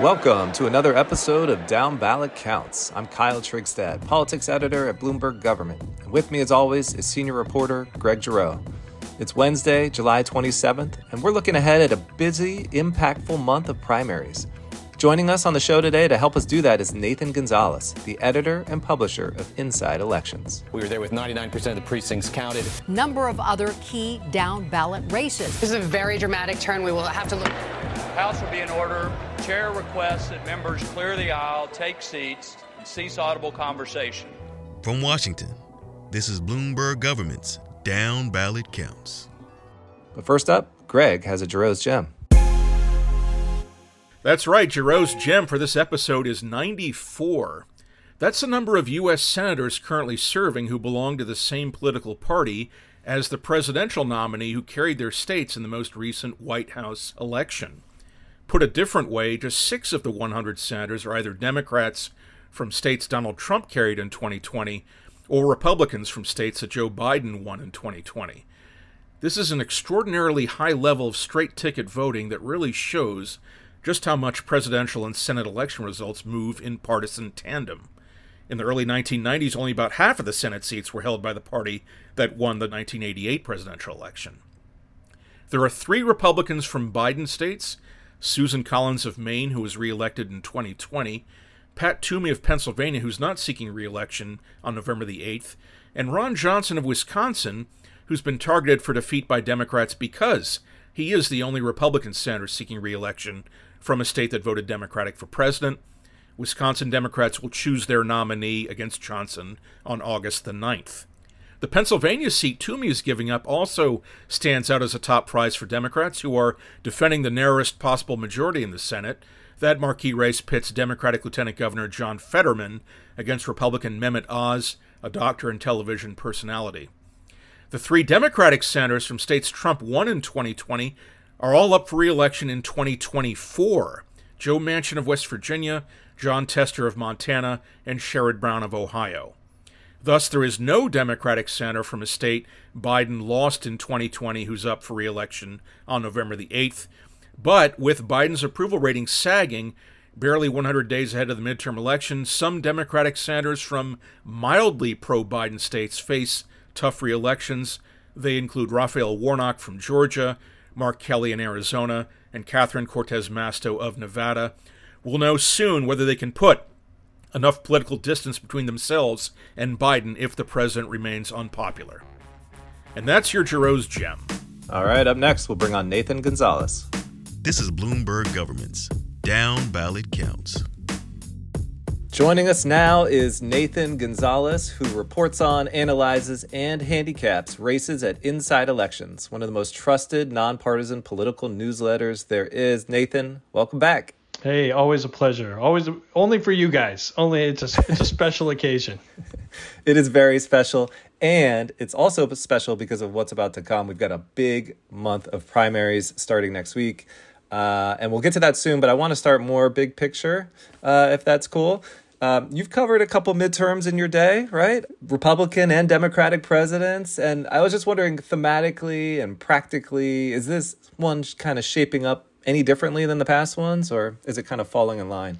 Welcome to another episode of Down Ballot Counts. I'm Kyle Trigstad, politics editor at Bloomberg Government. And with me, as always, is senior reporter Greg Giroux. It's Wednesday, July 27th, and we're looking ahead at a busy, impactful month of primaries. Joining us on the show today to help us do that is Nathan Gonzalez, the editor and publisher of Inside Elections. We were there with 99% of the precincts counted. Number of other key down ballot races. This is a very dramatic turn. We will have to look. House will be in order. Chair requests that members clear the aisle, take seats, and cease audible conversation. From Washington, this is Bloomberg Government's Down Ballot Counts. But first up, Greg has a Giroux's Gem. That's right, Giroux's gem for this episode is 94. That's the number of U.S. senators currently serving who belong to the same political party as the presidential nominee who carried their states in the most recent White House election. Put a different way, just six of the 100 senators are either Democrats from states Donald Trump carried in 2020 or Republicans from states that Joe Biden won in 2020. This is an extraordinarily high level of straight ticket voting that really shows just how much presidential and Senate election results move in partisan tandem. In the early 1990s, only about half of the Senate seats were held by the party that won the 1988 presidential election. There are three Republicans from Biden states Susan Collins of Maine, who was reelected in 2020, Pat Toomey of Pennsylvania, who's not seeking reelection on November the 8th, and Ron Johnson of Wisconsin, who's been targeted for defeat by Democrats because he is the only Republican senator seeking reelection from a state that voted Democratic for president. Wisconsin Democrats will choose their nominee against Johnson on August the 9th. The Pennsylvania seat Toomey is giving up also stands out as a top prize for Democrats who are defending the narrowest possible majority in the Senate. That marquee race pits Democratic Lieutenant Governor John Fetterman against Republican Mehmet Oz, a doctor and television personality. The three Democratic senators from states Trump won in 2020 are all up for re-election in 2024. Joe Manchin of West Virginia, Jon Tester of Montana, and Sherrod Brown of Ohio. Thus, there is no Democratic senator from a state Biden lost in 2020 who's up for re-election on November the 8th. But with Biden's approval rating sagging, barely 100 days ahead of the midterm election, some Democratic senators from mildly pro-Biden states face tough re-elections. They include Raphael Warnock from Georgia, Mark Kelly in Arizona, and Catherine Cortez Masto of Nevada. We'll know soon whether they can put enough political distance between themselves and Biden if the president remains unpopular. And that's your Giroux's gem. All right, up next, we'll bring on Nathan Gonzalez. This is Bloomberg Government's Down Ballot Counts. Joining us now is Nathan Gonzalez, who reports on, analyzes, and handicaps races at Inside Elections, one of the most trusted nonpartisan political newsletters there is. Nathan, welcome back. Hey, always a pleasure. Always only for you guys. Only it's a it's a special occasion. It is very special and it's also special because of what's about to come. We've got a big month of primaries starting next week. Uh, and we'll get to that soon, but I want to start more big picture, uh, if that's cool. Um, you've covered a couple midterms in your day, right? Republican and Democratic presidents. And I was just wondering, thematically and practically, is this one kind of shaping up any differently than the past ones, or is it kind of falling in line?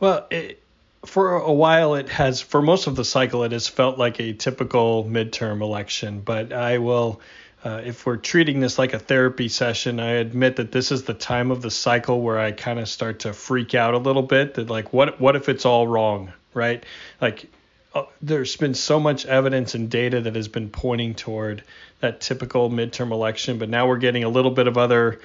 Well, it, for a while, it has, for most of the cycle, it has felt like a typical midterm election. But I will uh, if we're treating this like a therapy session, I admit that this is the time of the cycle where I kind of start to freak out a little bit. That like, what what if it's all wrong, right? Like, uh, there's been so much evidence and data that has been pointing toward that typical midterm election, but now we're getting a little bit of other,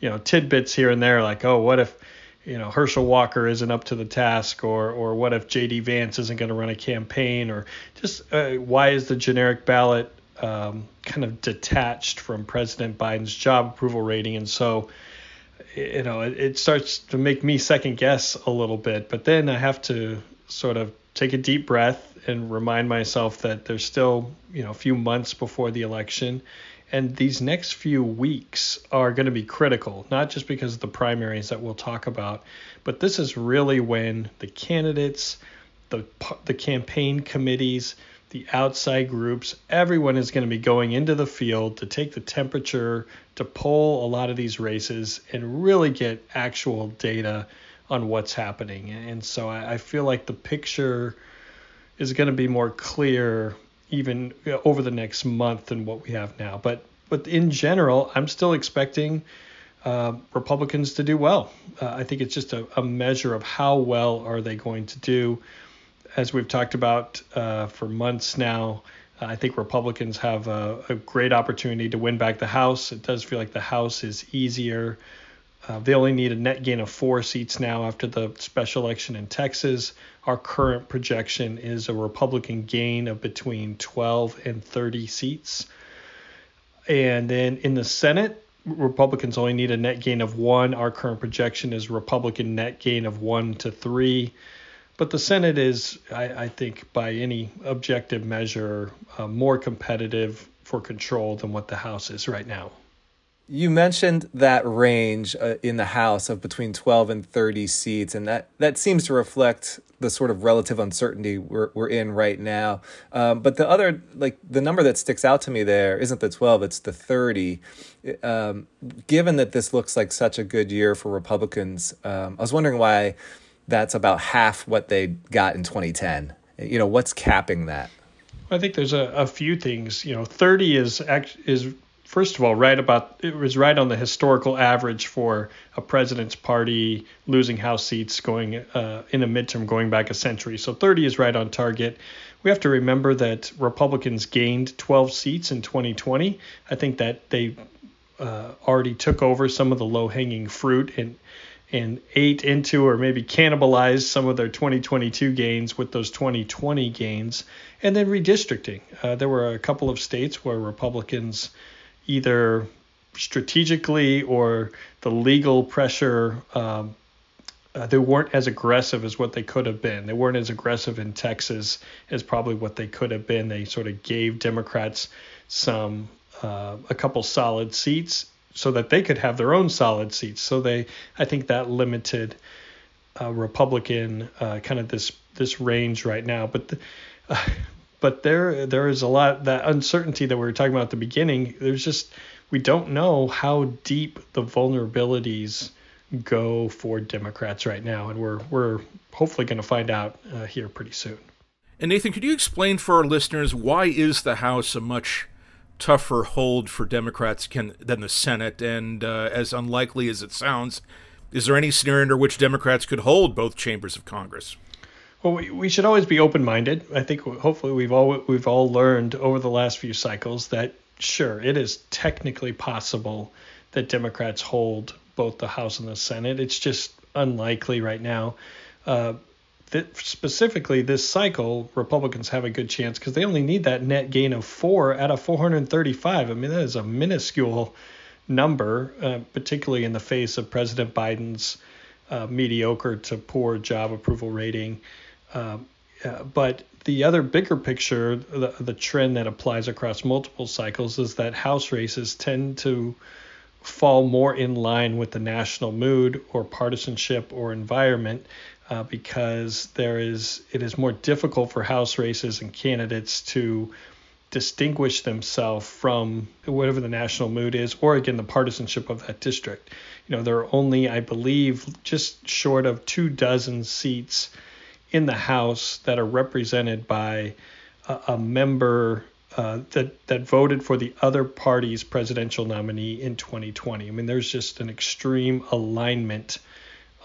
you know, tidbits here and there, like, oh, what if you know Herschel Walker isn't up to the task, or or what if J.D. Vance isn't going to run a campaign, or just uh, why is the generic ballot um, kind of detached from President Biden's job approval rating, and so you know it, it starts to make me second guess a little bit. But then I have to sort of take a deep breath and remind myself that there's still you know a few months before the election and these next few weeks are going to be critical not just because of the primaries that we'll talk about but this is really when the candidates the the campaign committees the outside groups, everyone is going to be going into the field to take the temperature, to poll a lot of these races, and really get actual data on what's happening. And so I, I feel like the picture is going to be more clear even over the next month than what we have now. But but in general, I'm still expecting uh, Republicans to do well. Uh, I think it's just a, a, measure of how well are they going to do. As we've talked about uh, for months now, I think Republicans have a, a, great opportunity to win back the House. It does feel like the House is easier. Uh, they only need a net gain of four seats now after the special election in Texas. Our current projection is a Republican gain of between 12 and 30 seats. And then in the Senate, Republicans only need a net gain of one. Our current projection is Republican net gain of one to three. But the Senate is, I, I think, by any objective measure, uh, more competitive for control than what the House is right now. You mentioned that range uh, in the House of between 12 and 30 seats, and that, that seems to reflect the sort of relative uncertainty we're, we're in right now. Um, but the other, like the number that sticks out to me there isn't the 12, it's the 30. Um, given that this looks like such a good year for Republicans, um, I was wondering why that's about half what they got in 2010. You know, what's capping that? I think there's a, a few things. You know, 30 is is first of all, right about it was right on the historical average for a president's party losing House seats going uh, in a midterm going back a century. So 30 is right on target. We have to remember that Republicans gained 12 seats in 2020. I think that they uh, already took over some of the low-hanging fruit and and ate into or maybe cannibalized some of their 2022 gains with those 2020 gains. And then redistricting. Uh, there were a couple of states where Republicans either strategically or the legal pressure um, uh, they weren't as aggressive as what they could have been. They weren't as aggressive in Texas as probably what they could have been. They sort of gave Democrats some uh, a couple solid seats so that they could have their own solid seats. So they, I think that limited uh, Republican uh, kind of this this range right now. But the, but there there is a lot that uncertainty that we were talking about at the beginning. There's just we don't know how deep the vulnerabilities go for Democrats right now, and we're we're hopefully going to find out uh, here pretty soon. And Nathan, could you explain for our listeners why is the House a much tougher hold for Democrats can, than the Senate? And uh, as unlikely as it sounds, is there any scenario under which Democrats could hold both chambers of Congress? Well, we, we should always be open-minded. I think hopefully we've all we've all learned over the last few cycles that sure it is technically possible that Democrats hold both the House and the Senate. It's just unlikely right now. Uh, that specifically this cycle, Republicans have a good chance because they only need that net gain of four out of 435. I mean, that is a minuscule number, uh, particularly in the face of President Biden's uh, mediocre to poor job approval rating. Uh, but the other bigger picture, the, the trend that applies across multiple cycles, is that House races tend to fall more in line with the national mood or partisanship or environment uh, because there is it is more difficult for House races and candidates to distinguish themselves from whatever the national mood is, or again the partisanship of that district. You know, there are only, I believe, just short of two dozen seats in the House that are represented by a, a member uh, that that voted for the other party's presidential nominee in 2020. I mean, there's just an extreme alignment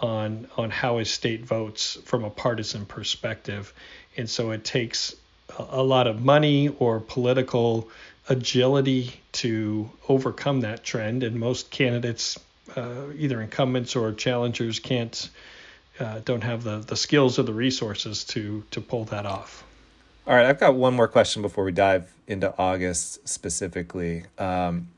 on on how a state votes from a partisan perspective, and so it takes a, lot of money or political agility to overcome that trend, and most candidates, uh, either incumbents or challengers, can't uh, don't have the the skills or the resources to to pull that off. All right, I've got one more question before we dive into August specifically. Um,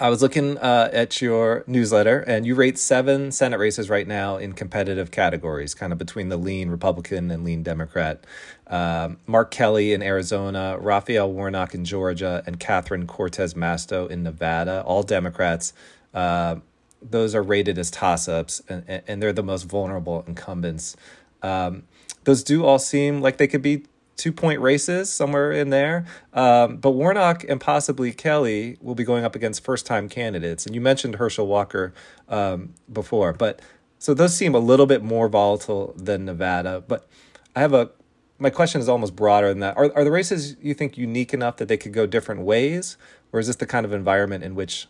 I was looking uh, at your newsletter, and you rate seven Senate races right now in competitive categories, kind of between the lean Republican and lean Democrat. Um, Mark Kelly in Arizona, Raphael Warnock in Georgia, and Catherine Cortez Masto in Nevada, all Democrats. Uh, those are rated as toss ups, and, and they're the most vulnerable incumbents. Um, those do all seem like they could be two point races somewhere in there. Um, but Warnock and possibly Kelly will be going up against first time candidates. And you mentioned Herschel Walker um, before, but So those seem a little bit more volatile than Nevada. But I have a my question is almost broader than that. Are are the races you think unique enough that they could go different ways, or is this the kind of environment in which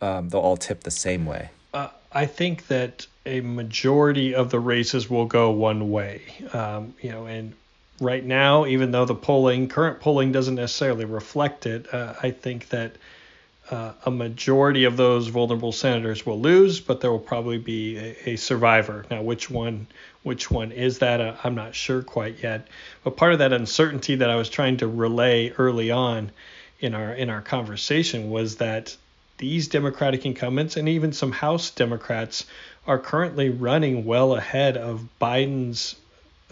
um, they'll all tip the same way? Uh, I think that a majority of the races will go one way. Um, you know, and right now, even though the polling, current polling, doesn't necessarily reflect it, uh, I think that uh, a majority of those vulnerable senators will lose, but there will probably be a, a survivor. Now, which one, which one is that? Uh, I'm not sure quite yet. But part of that uncertainty that I was trying to relay early on in our in our conversation was that these Democratic incumbents and even some House Democrats are currently running well ahead of Biden's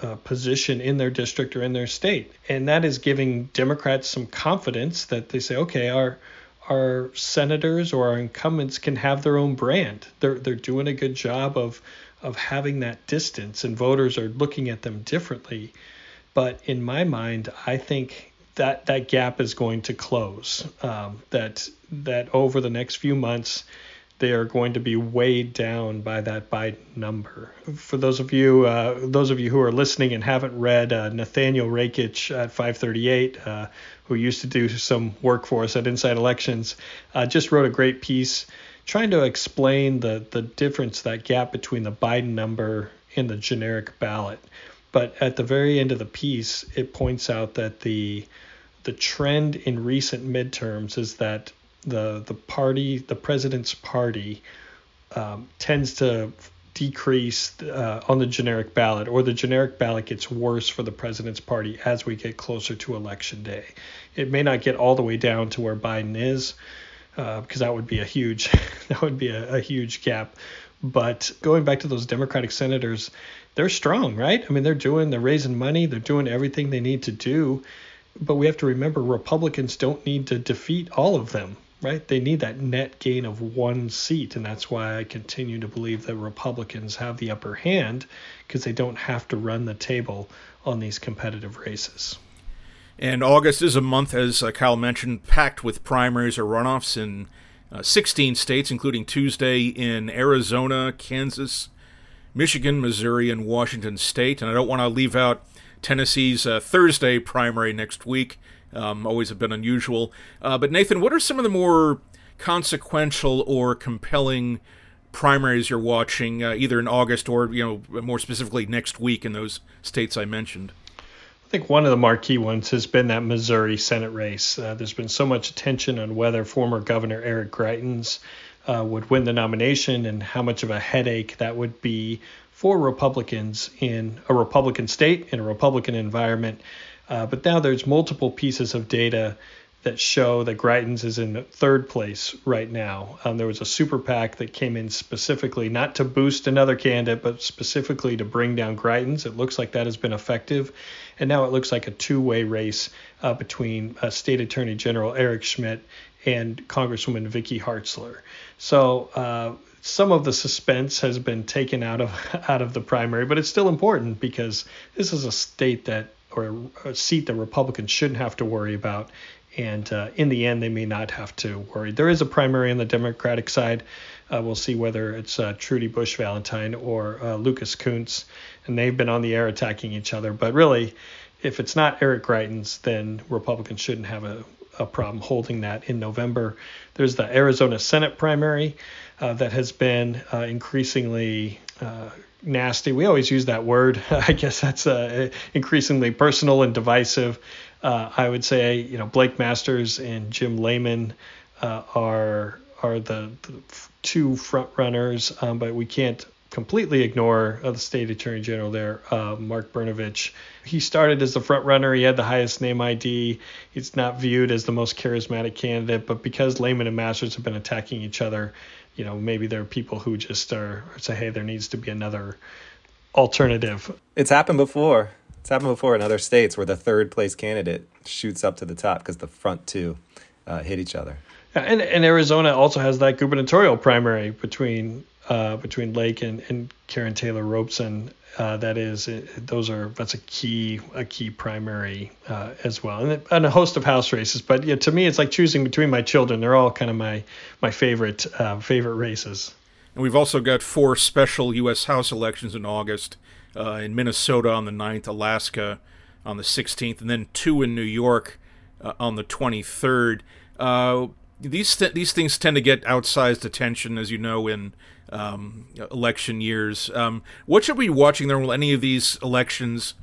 uh, position in their district or in their state, and that is giving Democrats some confidence that they say, okay, our our senators or our incumbents can have their own brand. They're they're doing a good job of of having that distance, and voters are looking at them differently. But in my mind, I think that that gap is going to close. Um, that that over the next few months, they are going to be weighed down by that Biden number. For those of you uh, those of you who are listening and haven't read uh, Nathaniel Rakich at 538, uh, who used to do some work for us at Inside Elections, uh, just wrote a great piece trying to explain the the difference that gap between the Biden number and the generic ballot. But at the very end of the piece, it points out that the the trend in recent midterms is that the the party, the president's party, um, tends to decrease uh, on the generic ballot, or the generic ballot gets worse for the president's party as we get closer to election day. It may not get all the way down to where Biden is, uh, because that would be a huge that would be a, a huge gap. But going back to those Democratic senators, they're strong, right? I mean, they're doing, they're raising money, they're doing everything they need to do but we have to remember Republicans don't need to defeat all of them, right? They need that net gain of one seat. And that's why I continue to believe that Republicans have the upper hand because they don't have to run the table on these competitive races. And August is a month, as uh, Kyle mentioned, packed with primaries or runoffs in uh, 16 states, including Tuesday in Arizona, Kansas, Michigan, Missouri, and Washington State. And I don't want to leave out Tennessee's uh, Thursday primary next week. Um, always have been unusual. Uh, but Nathan, what are some of the more consequential or compelling primaries you're watching, uh, either in August or you know more specifically next week in those states I mentioned? I think one of the marquee ones has been that Missouri Senate race. Uh, there's been so much attention on whether former Governor Eric Greitens uh, would win the nomination and how much of a headache that would be for Republicans in a Republican state, in a Republican environment. Uh, but now there's multiple pieces of data that show that Greitens is in third place right now. Um, there was a super PAC that came in specifically not to boost another candidate, but specifically to bring down Greitens. It looks like that has been effective. And now it looks like a two way race uh, between uh, State Attorney General Eric Schmitt and Congresswoman Vicky Hartzler. So uh, some of the suspense has been taken out of out of the primary, but it's still important because this is a state that or a seat that Republicans shouldn't have to worry about. And uh, in the end, they may not have to worry. There is a primary on the Democratic side. Uh, we'll see whether it's uh, Trudy Bush Valentine or uh, Lucas Kunce, and they've been on the air attacking each other. But really, if it's not Eric Greitens, then Republicans shouldn't have a, a problem holding that in November. There's the Arizona Senate primary uh, that has been uh, increasingly uh, nasty. We always use that word. I guess that's uh, increasingly personal and divisive. Uh, I would say, you know, Blake Masters and Jim uh, are are the, the, two front runners, um, but we can't completely ignore uh, the state attorney general there, uh, Mark Brnovich. He started as the front runner. He had the highest name ID. He's not viewed as the most charismatic candidate, but because Lamon and Masters have been attacking each other, you know, maybe there are people who just are say, hey, there needs to be another alternative. It's happened before. It's happened before in other states where the third place candidate shoots up to the top because the front two uh, hit each other. And, and Arizona also has that gubernatorial primary between uh, between Lake and, and Karrin Taylor Robson uh, that is those are that's a key a key primary uh, as well and, and, a host of house races but yeah to me it's like choosing between my children they're all kind of my my favorite uh, favorite races And we've also got four special U.S. House elections in August uh, in Minnesota on the 9th, Alaska on the 16th, and then two in New York uh, on the 23rd. Uh, these th- these things tend to get outsized attention, as you know, in um, election years. Um, what should we be watching there? Will any of these elections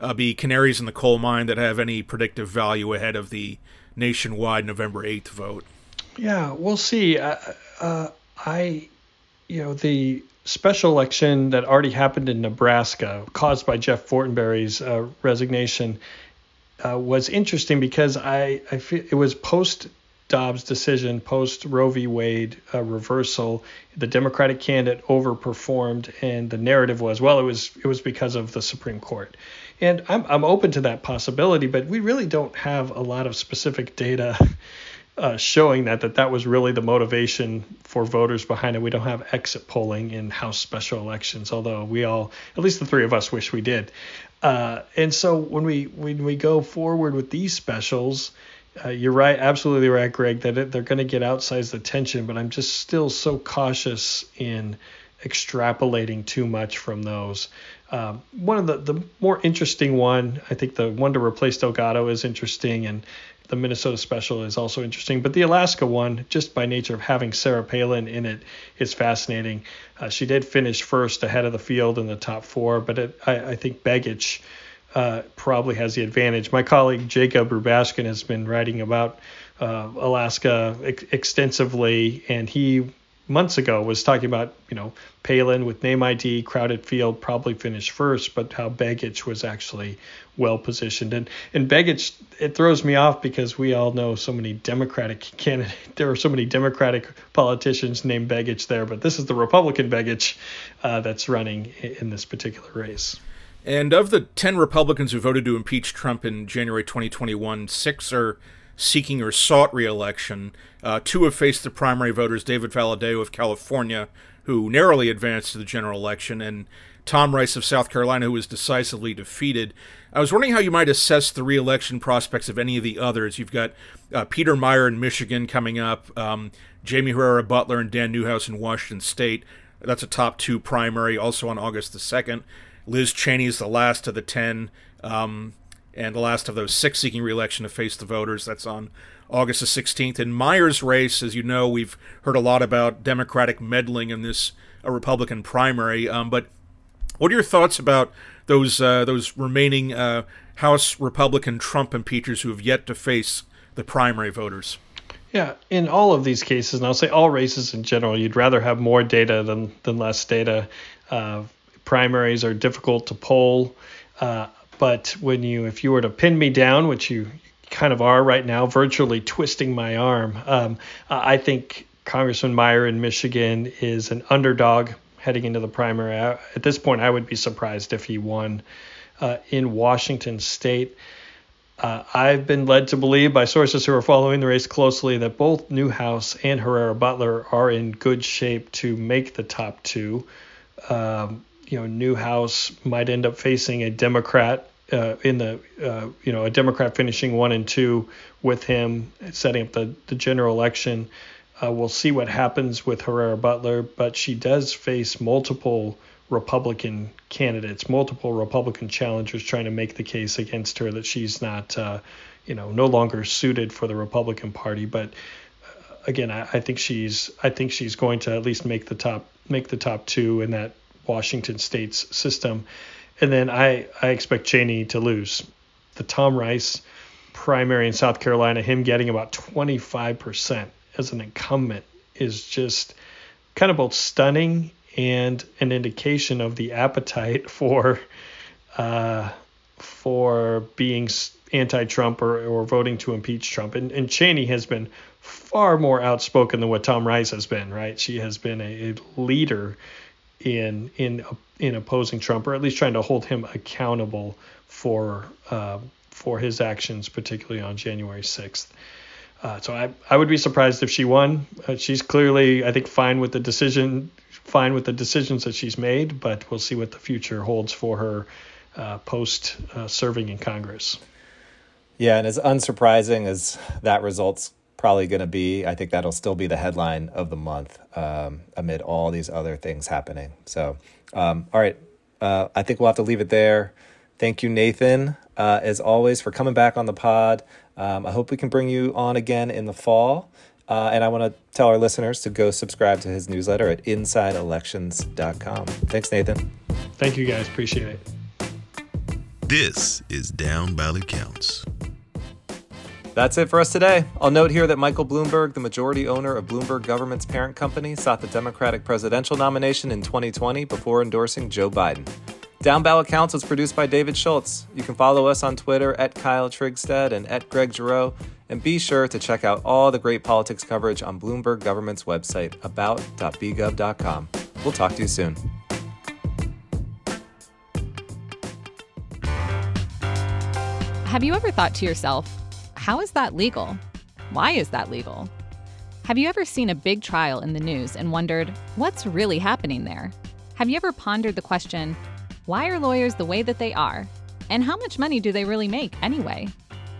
uh, be canaries in the coal mine that have any predictive value ahead of the nationwide November 8th vote? Yeah, we'll see. Uh, uh, I, you know, the special election that already happened in Nebraska, caused by Jeff Fortenberry's uh, resignation, uh, was interesting because I, I feel it was post Dobbs decision, post Roe v. Wade uh, reversal. The Democratic candidate overperformed, and the narrative was, well, it was it was because of the Supreme Court. And I'm I'm open to that possibility, but we really don't have a lot of specific data uh, showing that that that was really the motivation for voters behind it. We don't have exit polling in House special elections, although we all, at least the three of us, wish we did. Uh, and so when we when we go forward with these specials, uh, you're right, absolutely right, Greg, that it, they're going to get outsized attention. But I'm just still so cautious in extrapolating too much from those. Um, one of the, the more interesting one, I think the one to replace Delgado is interesting, and the Minnesota special is also interesting, but the Alaska one, just by nature of having Sarah Palin in it, is fascinating. Uh, she did finish first ahead of the field in the top four, but it, I, I, think Begich uh, probably has the advantage. My colleague Jacob Rubashkin has been writing about uh, Alaska ex- extensively, and he months ago was talking about, you know, Palin with name ID, crowded field, probably finished first, but how Begich was actually well positioned. And and Begich, it throws me off because we all know so many Democratic candidates. There are so many Democratic politicians named Begich there, but this is the Republican Begich uh, that's running in this particular race. And of the 10 Republicans who voted to impeach Trump in January 2021, six are seeking or sought reelection. Uh, two have faced the primary voters David Valadao of California, who narrowly advanced to the general election, and Tom Rice of South Carolina, who was decisively defeated. I was wondering how you might assess the reelection prospects of any of the others. You've got uh, Peter Meijer in Michigan coming up, um, Jaime Herrera Beutler, and Dan Newhouse in Washington State. That's a top two primary, also on August the 2nd. Liz Cheney is the last of the 10. Um, and the last of those six seeking reelection to face the voters. That's on August the 16th. In Meijer's race, as you know, we've heard a lot about Democratic meddling in this Republican primary. Um, but what are your thoughts about those uh, those remaining uh, House Republican Trump impeachers who have yet to face the primary voters? Yeah, in all of these cases, and I'll say all races in general, you'd rather have more data than than less data. Uh, primaries are difficult to poll. Uh, but when you, if you were to pin me down, which you kind of are right now, virtually twisting my arm, um, I think Congressman Meijer in Michigan is an underdog heading into the primary. At this point, I would be surprised if he won. Uh, in Washington State, uh, I've been led to believe by sources who are following the race closely that both Newhouse and Herrera Beutler are in good shape to make the top two. Um, you know, Newhouse might end up facing a Democrat uh, in the uh, you know a Democrat finishing one and two with him setting up the the general election. Uh, we'll see what happens with Herrera Beutler, but she does face multiple Republican candidates, multiple Republican challengers trying to make the case against her that she's not, uh, you know, no longer suited for the Republican Party. But uh, again, I, I think she's I think she's going to at least make the top make the top two in that Washington State's system. And then I, I expect Cheney to lose. The Tom Rice primary in South Carolina, him getting about 25% as an incumbent is just kind of both stunning and an indication of the appetite for uh, for being anti-Trump or, or voting to impeach Trump. And, and Cheney has been far more outspoken than what Tom Rice has been, right? She has been a, a leader in in in opposing Trump, or at least trying to hold him accountable for uh, for his actions, particularly on January 6th. Uh, so I, I would be surprised if she won. Uh, she's clearly, I think, fine with the decision, fine with the decisions that she's made, but we'll see what the future holds for her uh, post uh, serving in Congress. Yeah, and as unsurprising as that result's probably going to be. I think that'll still be the headline of the month um, amid all these other things happening. So, um, all right, uh, I think we'll have to leave it there. Thank you, Nathan, uh, as always, for coming back on the pod. Um, I hope we can bring you on again in the fall. Uh, and I want to tell our listeners to go subscribe to his newsletter at insideelections.com. Thanks, Nathan. Thank you, guys. Appreciate it. This is Down Ballot Counts. That's it for us today. I'll note here that Michael Bloomberg, the majority owner of Bloomberg Government's parent company, sought the Democratic presidential nomination in 2020 before endorsing Joe Biden. Down Ballot Counts was produced by David Schultz. You can follow us on Twitter at Kyle Trigstad and at Greg Giroux, and be sure to check out all the great politics coverage on Bloomberg Government's website, about.bgov.com. We'll talk to you soon. Have you ever thought to yourself, how is that legal? Why is that legal? Have you ever seen a big trial in the news and wondered, what's really happening there? Have you ever pondered the question, why are lawyers the way that they are? And how much money do they really make anyway?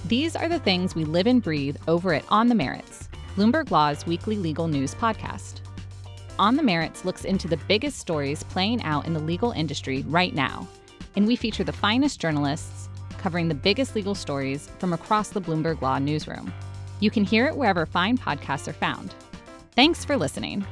These are the things we live and breathe over at On the Merits, Bloomberg Law's weekly legal news podcast. On the Merits looks into the biggest stories playing out in the legal industry right now, and we feature the finest journalists covering the biggest legal stories from across the Bloomberg Law newsroom. You can hear it wherever fine podcasts are found. Thanks for listening.